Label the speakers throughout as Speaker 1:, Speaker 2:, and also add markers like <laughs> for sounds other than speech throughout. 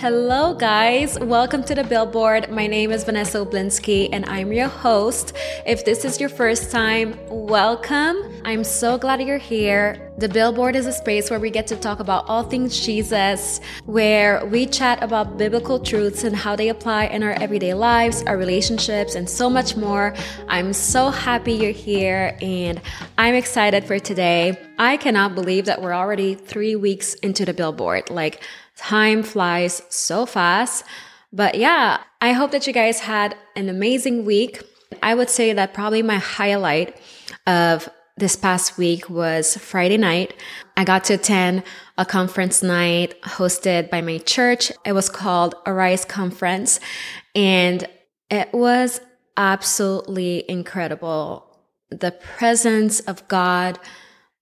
Speaker 1: Hello, guys. Welcome to the Billboard. My name is Vanessa Oblinsky, and I'm your host. If this is your first time, welcome. I'm so glad you're here. The Billboard is a space where we get to talk about all things Jesus, where we chat about biblical truths and how they apply in our everyday lives, our relationships, and so much more. I'm so happy you're here, and I'm excited for today. I cannot believe that we're already three weeks into the Billboard. Like, Time flies so fast. But yeah, I hope that you guys had an amazing week. I would say that probably my highlight of this past week was Friday night. I got to attend a conference night hosted by my church. It was called Arise Conference and it was absolutely incredible. The presence of God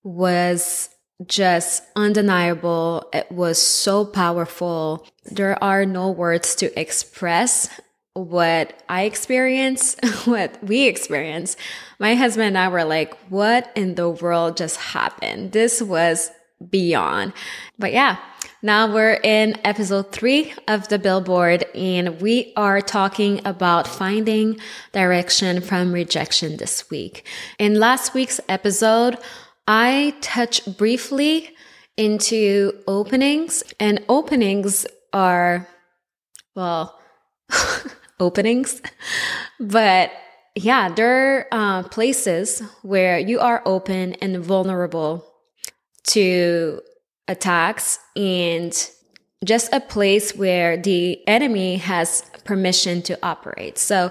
Speaker 1: was just undeniable. It was so powerful. There are no words to express what I experienced, <laughs> what we experienced. My husband and I were like, what in the world just happened? This was beyond. But yeah, now we're in episode three of the billboard and we are talking about finding direction from rejection this week. In last week's episode, I touch briefly into openings, and openings are, well, <laughs> openings, but yeah, there are uh, places where you are open and vulnerable to attacks and just a place where the enemy has permission to operate. So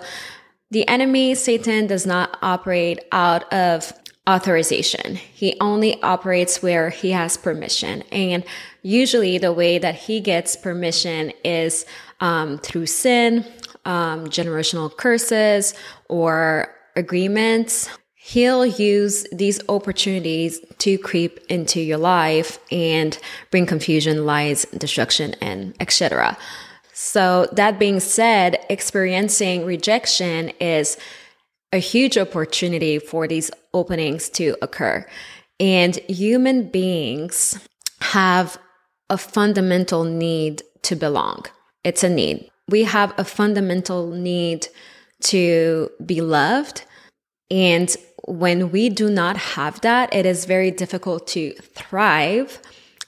Speaker 1: the enemy, Satan, does not operate out of authorization. He only operates where he has permission. And usually the way that he gets permission is um, through sin, um, generational curses, or agreements. He'll use these opportunities to creep into your life and bring confusion, lies, destruction, and etc. So that being said, experiencing rejection is a huge opportunity for these openings to occur. And human beings have a fundamental need to belong. It's a need. We have a fundamental need to be loved. And when we do not have that, it is very difficult to thrive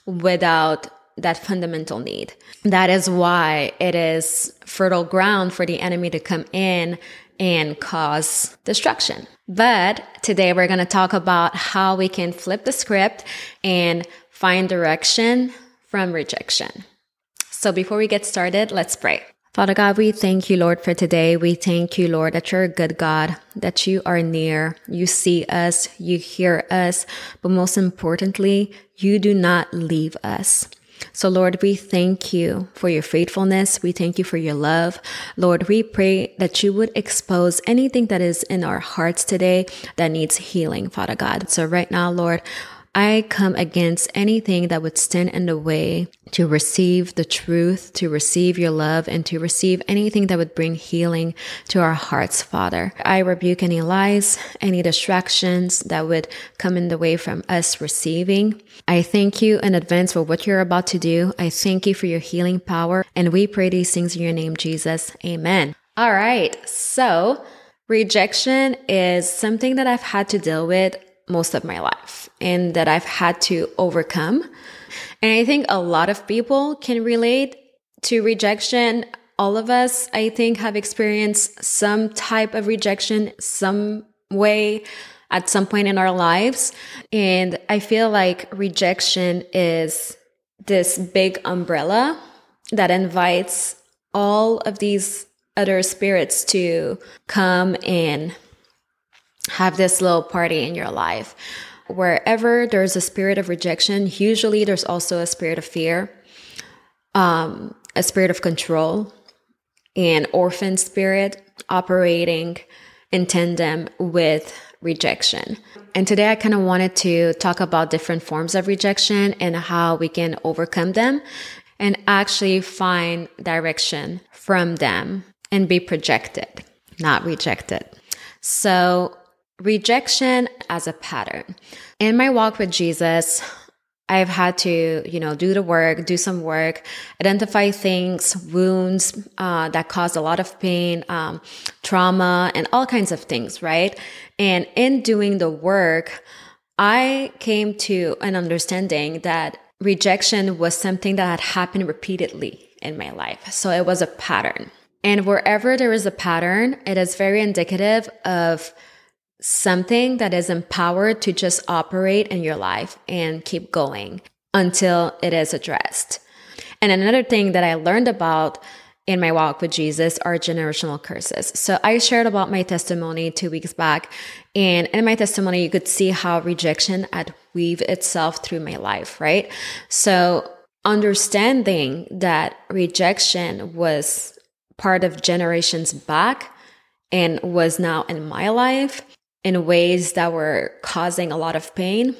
Speaker 1: without that fundamental need. That is why it is fertile ground for the enemy to come in and cause destruction. But today we're going to talk about how we can flip the script and find direction from rejection. So before we get started, let's pray. Father God, we thank you, Lord, for today. We thank you, Lord, that you're a good God, that you are near. You see us, you hear us, but most importantly, you do not leave us. So, Lord, we thank you for your faithfulness. We thank you for your love. Lord, we pray that you would expose anything that is in our hearts today that needs healing, Father God. So, right now, Lord, I come against anything that would stand in the way to receive the truth, to receive your love, and to receive anything that would bring healing to our hearts, Father. I rebuke any lies, any distractions that would come in the way from us receiving. I thank you in advance for what you're about to do. I thank you for your healing power, and we pray these things in your name, Jesus. Amen. All right. So, rejection is something that I've had to deal with most of my life and that I've had to overcome. And I think a lot of people can relate to rejection. All of us, I think, have experienced some type of rejection, some way at some point in our lives. And I feel like rejection is this big umbrella that invites all of these other spirits to come and have this little party in your life. Wherever there's a spirit of rejection, usually there's also a spirit of fear, um, a spirit of control, an orphan spirit operating in tandem with rejection. And today I kind of wanted to talk about different forms of rejection and how we can overcome them and actually find direction from them and be projected, not rejected. So rejection as a pattern. In my walk with Jesus, I've had to, you know, do the work, do some work, identify things, wounds uh, that caused a lot of pain, um, trauma, and all kinds of things, right? And in doing the work, I came to an understanding that rejection was something that had happened repeatedly in my life. So it was a pattern. And wherever there is a pattern, it is very indicative of something that is empowered to just operate in your life and keep going until it is addressed. And another thing that I learned about in my walk with Jesus are generational curses. So I shared about my testimony two weeks back. And in my testimony, you could see how rejection had weaved itself through my life, right? So understanding that rejection was part of generations back and was now in my life in ways that were causing a lot of pain,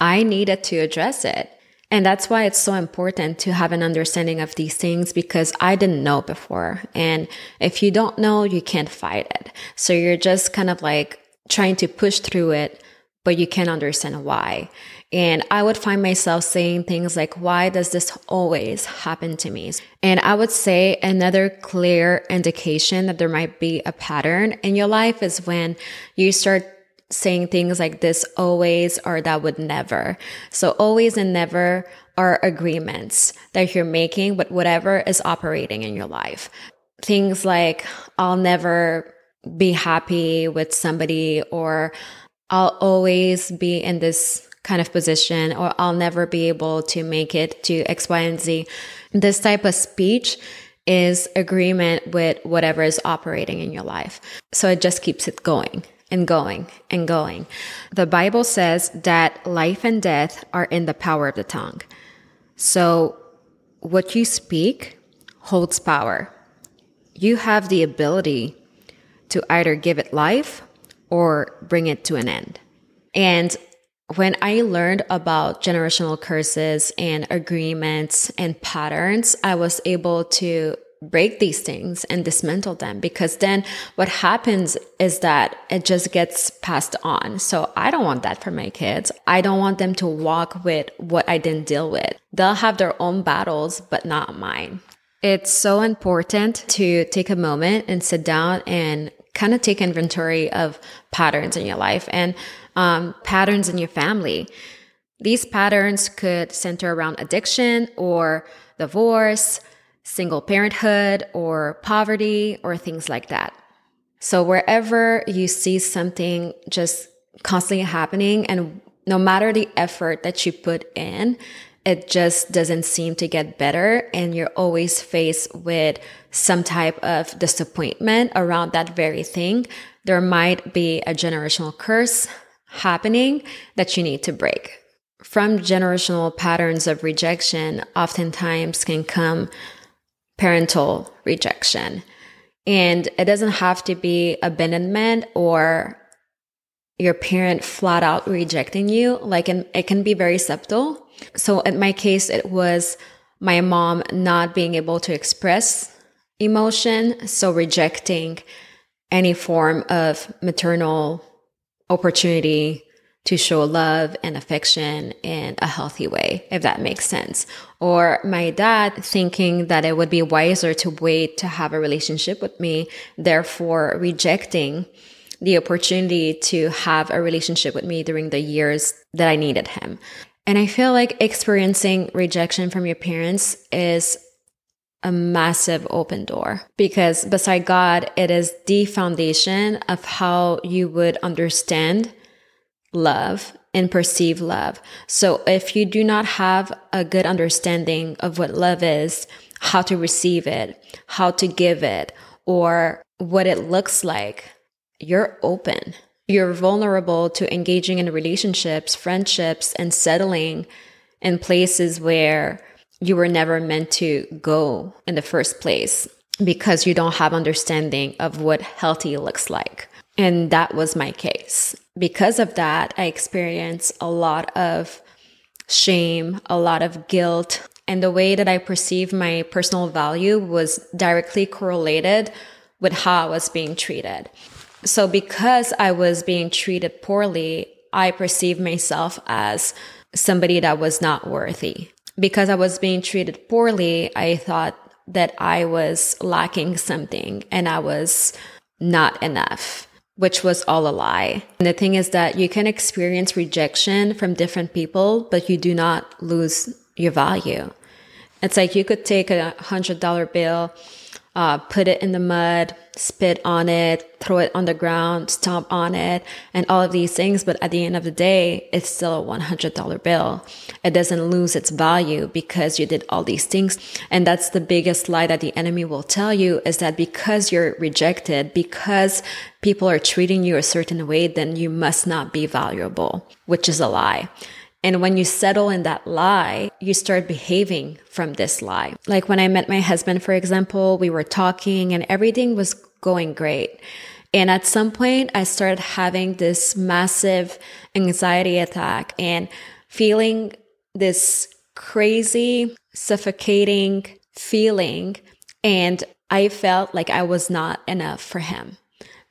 Speaker 1: I needed to address it. And that's why it's so important to have an understanding of these things because I didn't know before. And if you don't know, you can't fight it. So you're just kind of like trying to push through it, but you can't understand why. And I would find myself saying things like, why does this always happen to me? And I would say another clear indication that there might be a pattern in your life is when you start saying things like this always or that would never. So always and never are agreements that you're making with whatever is operating in your life. Things like, I'll never be happy with somebody or I'll always be in this kind of position or I'll never be able to make it to X, Y, and Z. This type of speech is agreement with whatever is operating in your life. So it just keeps it going and going and going. The Bible says that life and death are in the power of the tongue. So what you speak holds power. You have the ability to either give it life or bring it to an end. And when I learned about generational curses and agreements and patterns, I was able to break these things and dismantle them because then what happens is that it just gets passed on. So I don't want that for my kids. I don't want them to walk with what I didn't deal with. They'll have their own battles, but not mine. It's so important to take a moment and sit down and kind of take inventory of patterns in your life and um, patterns in your family. These patterns could center around addiction or divorce, single parenthood or poverty or things like that. So wherever you see something just constantly happening and no matter the effort that you put in, it just doesn't seem to get better and you're always faced with some type of disappointment around that very thing. There might be a generational curse happening that you need to break. From generational patterns of rejection, oftentimes can come parental rejection. And it doesn't have to be abandonment or your parent flat out rejecting you. Like it can be very subtle. So in my case, it was my mom not being able to express emotion. So rejecting any form of maternal opportunity to show love and affection in a healthy way, if that makes sense. Or my dad thinking that it would be wiser to wait to have a relationship with me, therefore rejecting the opportunity to have a relationship with me during the years that I needed him. And I feel like experiencing rejection from your parents is a massive open door because beside God, it is the foundation of how you would understand love and perceive love. So if you do not have a good understanding of what love is, how to receive it, how to give it, or what it looks like, you're open. You're vulnerable to engaging in relationships, friendships, and settling in places where you were never meant to go in the first place because you don't have understanding of what healthy looks like. And that was my case. Because of that, I experienced a lot of shame, a lot of guilt, and the way that I perceived my personal value was directly correlated with how I was being treated. So because I was being treated poorly, I perceived myself as somebody that was not worthy. Because I was being treated poorly, I thought that I was lacking something and I was not enough, which was all a lie. And the thing is that you can experience rejection from different people, but you do not lose your value. It's like you could take a hundred dollar bill uh, put it in the mud, spit on it, throw it on the ground, stomp on it, and all of these things. But at the end of the day, it's still a $100 bill. It doesn't lose its value because you did all these things. And that's the biggest lie that the enemy will tell you is that because you're rejected, because people are treating you a certain way, then you must not be valuable, which is a lie. And when you settle in that lie, you start behaving from this lie. Like when I met my husband, for example, we were talking and everything was going great. And at some point, I started having this massive anxiety attack and feeling this crazy, suffocating feeling. And I felt like I was not enough for him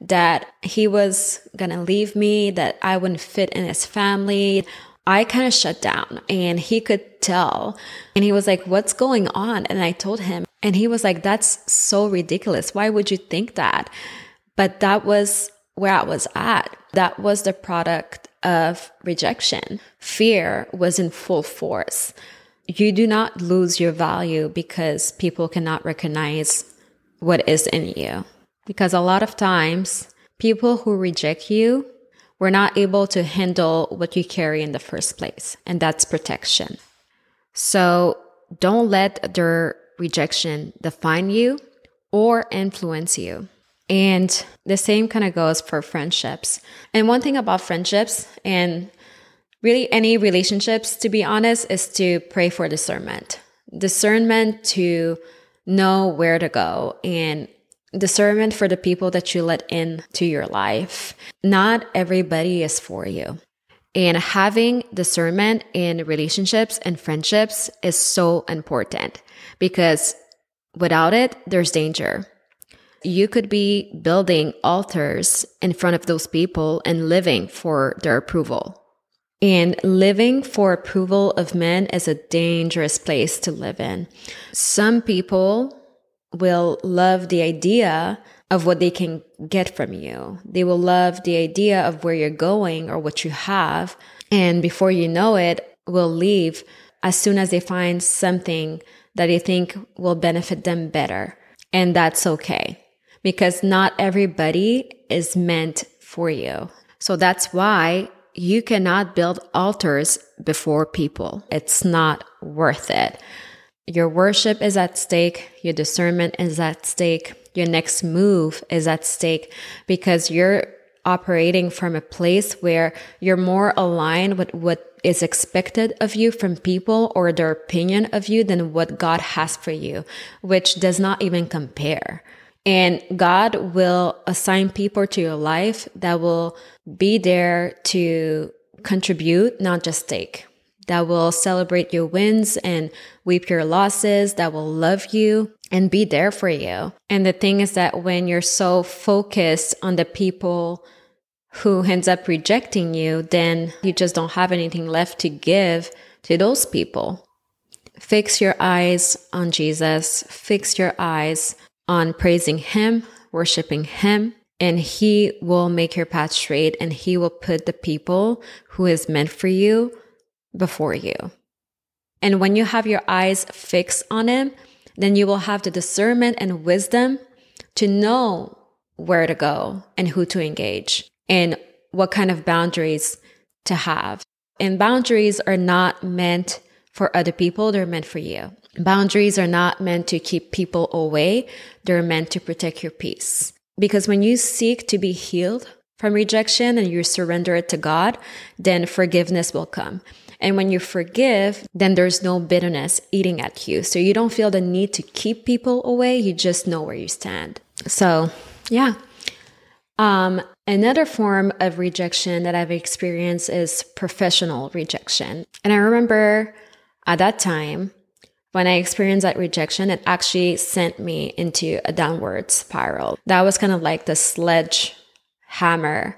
Speaker 1: that he was to leave me, that I wouldn't fit in his family. I kind of shut down and he could tell. And he was like, What's going on? And I told him, and he was like, That's so ridiculous. Why would you think that? But that was where I was at. That was the product of rejection. Fear was in full force. You do not lose your value because people cannot recognize what is in you. Because a lot of times, people who reject you we're not able to handle what you carry in the first place, and that's protection. So don't let their rejection define you or influence you. And the same kind of goes for friendships. And one thing about friendships and really any relationships, to be honest, is to pray for discernment. Discernment to know where to go and discernment for the people that you let in to your life. Not everybody is for you. And having discernment in relationships and friendships is so important because without it, there's danger. You could be building altars in front of those people and living for their approval. And living for approval of men is a dangerous place to live in. Some people will love the idea of what they can get from you. They will love the idea of where you're going or what you have. And before you know it, will leave as soon as they find something that they think will benefit them better. And that's okay because not everybody is meant for you. So that's why you cannot build altars before people. It's not worth it. Your worship is at stake. Your discernment is at stake. Your next move is at stake because you're operating from a place where you're more aligned with what is expected of you from people or their opinion of you than what God has for you, which does not even compare. And God will assign people to your life that will be there to contribute, not just take that will celebrate your wins and weep your losses, that will love you and be there for you. And the thing is that when you're so focused on the people who ends up rejecting you, then you just don't have anything left to give to those people. Fix your eyes on Jesus, fix your eyes on praising Him, worshiping Him, and He will make your path straight and He will put the people who is meant for you before you. And when you have your eyes fixed on Him, then you will have the discernment and wisdom to know where to go and who to engage and what kind of boundaries to have. And boundaries are not meant for other people, they're meant for you. Boundaries are not meant to keep people away, they're meant to protect your peace. Because when you seek to be healed from rejection and you surrender it to God, then forgiveness will come. And when you forgive, then there's no bitterness eating at you. So you don't feel the need to keep people away. You just know where you stand. So, yeah. Um, another form of rejection that I've experienced is professional rejection. And I remember at that time, when I experienced that rejection, it actually sent me into a downward spiral. That was kind of like the sledgehammer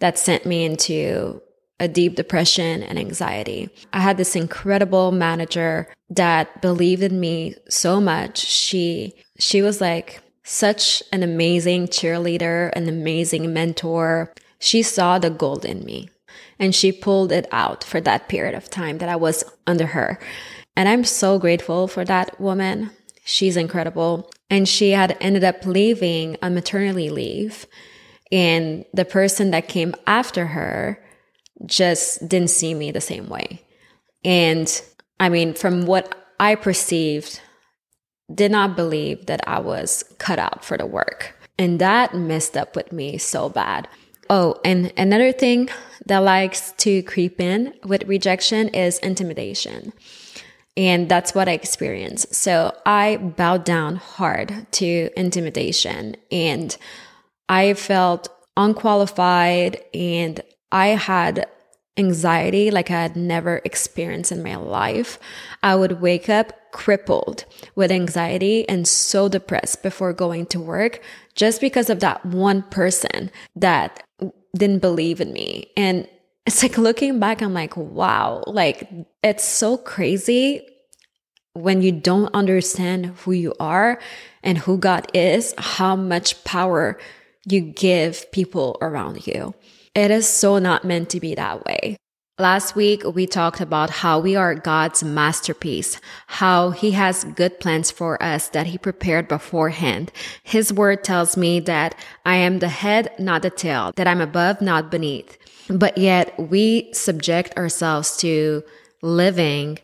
Speaker 1: that sent me into a deep depression and anxiety. I had this incredible manager that believed in me so much. She she was like such an amazing cheerleader, an amazing mentor. She saw the gold in me and she pulled it out for that period of time that I was under her. And I'm so grateful for that woman. She's incredible. And she had ended up leaving on maternity leave. And the person that came after her just didn't see me the same way. And I mean, from what I perceived, did not believe that I was cut out for the work. And that messed up with me so bad. Oh, and another thing that likes to creep in with rejection is intimidation. And that's what I experienced. So I bowed down hard to intimidation and I felt unqualified and I had anxiety like I had never experienced in my life. I would wake up crippled with anxiety and so depressed before going to work just because of that one person that didn't believe in me. And it's like looking back, I'm like, wow, like it's so crazy when you don't understand who you are and who God is, how much power you give people around you. It is so not meant to be that way. Last week, we talked about how we are God's masterpiece, how he has good plans for us that he prepared beforehand. His word tells me that I am the head, not the tail, that I'm above, not beneath. But yet we subject ourselves to living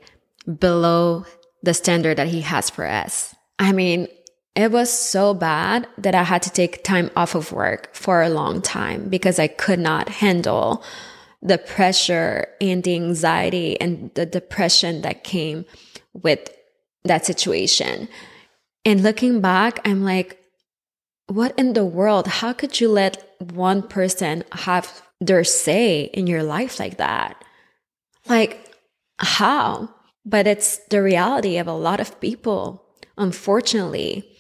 Speaker 1: below the standard that he has for us. I mean, it was so bad that I had to take time off of work for a long time because I could not handle the pressure and the anxiety and the depression that came with that situation. And looking back, I'm like, what in the world? How could you let one person have their say in your life like that? Like, how? But it's the reality of a lot of people, unfortunately,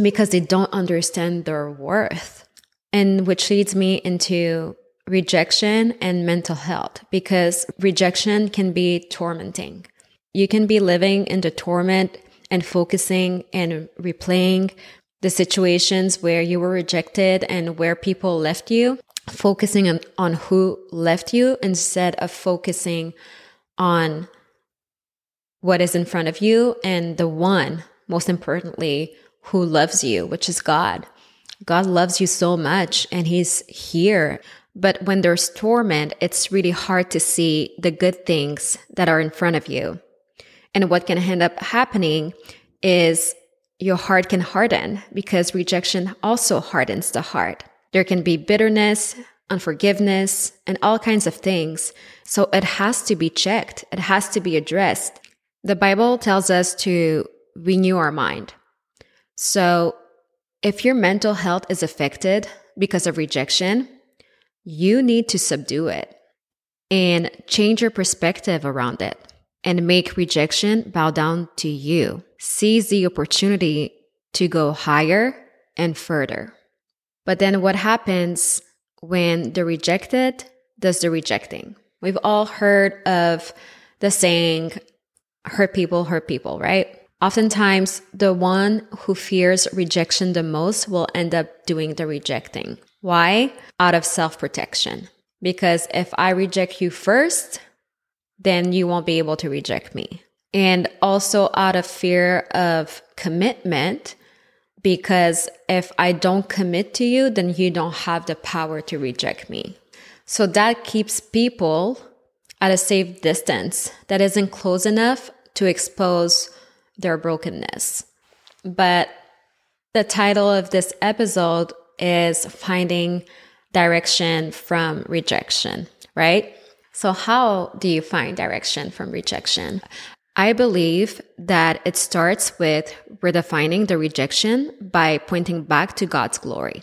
Speaker 1: because they don't understand their worth. And which leads me into rejection and mental health because rejection can be tormenting. You can be living in the torment and focusing and replaying the situations where you were rejected and where people left you, focusing on, on who left you instead of focusing on what is in front of you and the one, most importantly, who loves you, which is God. God loves you so much and He's here. But when there's torment, it's really hard to see the good things that are in front of you. And what can end up happening is your heart can harden because rejection also hardens the heart. There can be bitterness, unforgiveness, and all kinds of things. So it has to be checked. It has to be addressed. The Bible tells us to renew our mind. So if your mental health is affected because of rejection, you need to subdue it and change your perspective around it and make rejection bow down to you. Seize the opportunity to go higher and further. But then what happens when the rejected does the rejecting? We've all heard of the saying, hurt people hurt people, right? Oftentimes, the one who fears rejection the most will end up doing the rejecting. Why? Out of self protection. Because if I reject you first, then you won't be able to reject me. And also out of fear of commitment, because if I don't commit to you, then you don't have the power to reject me. So that keeps people at a safe distance that isn't close enough to expose their brokenness. But the title of this episode is finding direction from rejection, right? So, how do you find direction from rejection? I believe that it starts with redefining the rejection by pointing back to God's glory.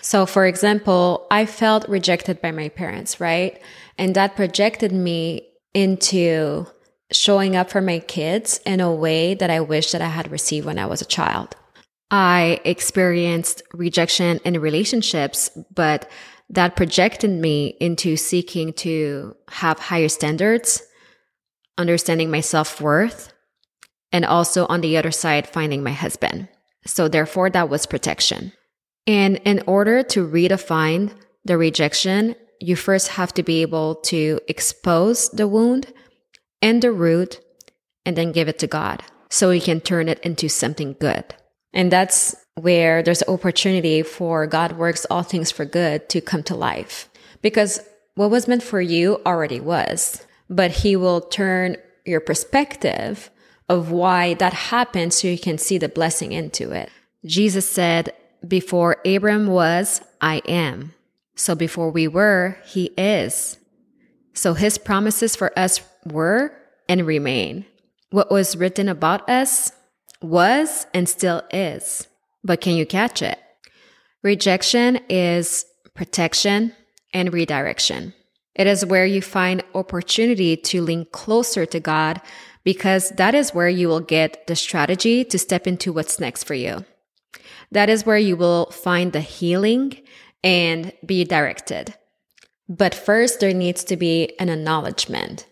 Speaker 1: So, for example, I felt rejected by my parents, right? And that projected me into showing up for my kids in a way that I wish that I had received when I was a child. I experienced rejection in relationships, but that projected me into seeking to have higher standards, understanding my self worth, and also on the other side, finding my husband. So, therefore, that was protection. And in order to redefine the rejection, you first have to be able to expose the wound and the root and then give it to God so He can turn it into something good. And that's where there's opportunity for God works all things for good to come to life. Because what was meant for you already was, but He will turn your perspective of why that happened so you can see the blessing into it. Jesus said, Before Abram was, I am. So before we were, He is. So His promises for us were and remain. What was written about us was and still is. But can you catch it? Rejection is protection and redirection. It is where you find opportunity to link closer to God because that is where you will get the strategy to step into what's next for you. That is where you will find the healing and be directed. But first, there needs to be an acknowledgement.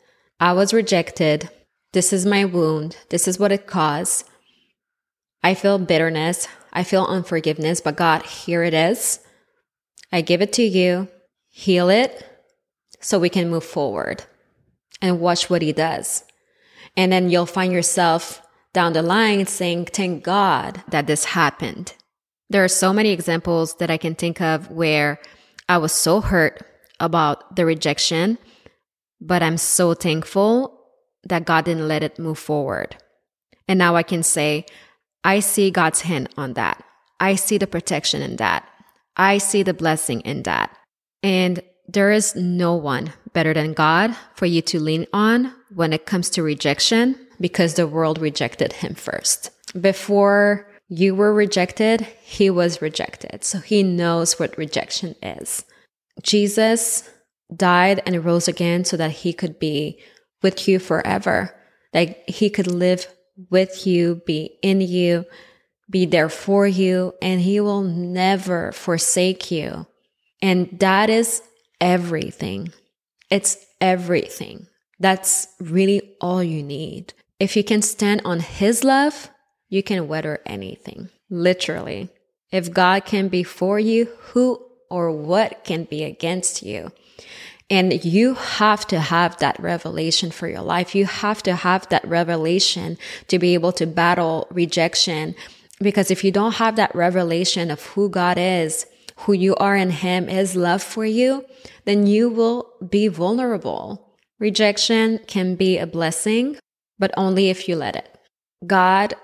Speaker 1: I was rejected. This is my wound. This is what it caused. I feel bitterness. I feel unforgiveness, but God, here it is. I give it to you. Heal it so we can move forward and watch what He does. And then you'll find yourself down the line saying, Thank God that this happened. There are so many examples that I can think of where I was so hurt about the rejection, but I'm so thankful that God didn't let it move forward. And now I can say, I see God's hand on that. I see the protection in that. I see the blessing in that. And there is no one better than God for you to lean on when it comes to rejection because the world rejected him first. Before you were rejected, he was rejected. So he knows what rejection is. Jesus died and rose again so that he could be with you forever, that he could live with you, be in you, be there for you, and he will never forsake you. And that is everything. It's everything. That's really all you need. If you can stand on his love, you can weather anything. Literally. If God can be for you, who or what can be against you? And you have to have that revelation for your life. You have to have that revelation to be able to battle rejection. Because if you don't have that revelation of who God is, who you are in Him, His love for you, then you will be vulnerable. Rejection can be a blessing, but only if you let it. God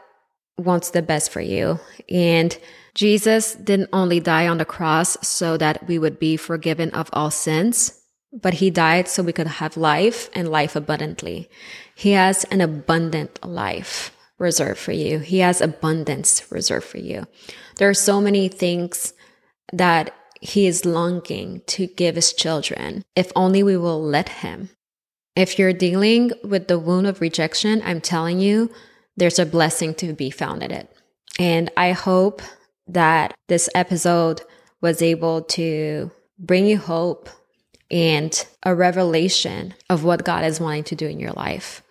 Speaker 1: wants the best for you. And Jesus didn't only die on the cross so that we would be forgiven of all sins, but he died so we could have life and life abundantly. He has an abundant life reserved for you. He has abundance reserved for you. There are so many things that he is longing to give his children if only we will let him. If you're dealing with the wound of rejection, I'm telling you, there's a blessing to be found in it. And I hope that this episode was able to bring you hope and a revelation of what God is wanting to do in your life.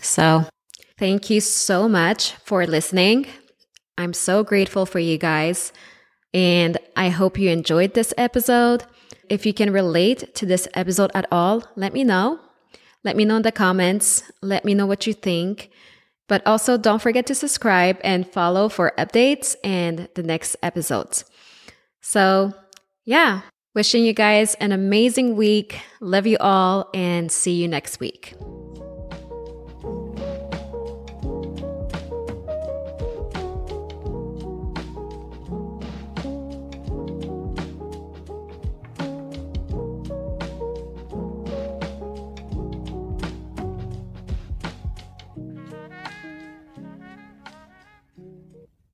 Speaker 1: So, thank you so much for listening. I'm so grateful for you guys, and I hope you enjoyed this episode. If you can relate to this episode at all, let me know. Let me know in the comments. Let me know what you think. But also, don't forget to subscribe and follow for updates and the next episodes. So, yeah, Wishing you guys an amazing week. Love you all and see you next week.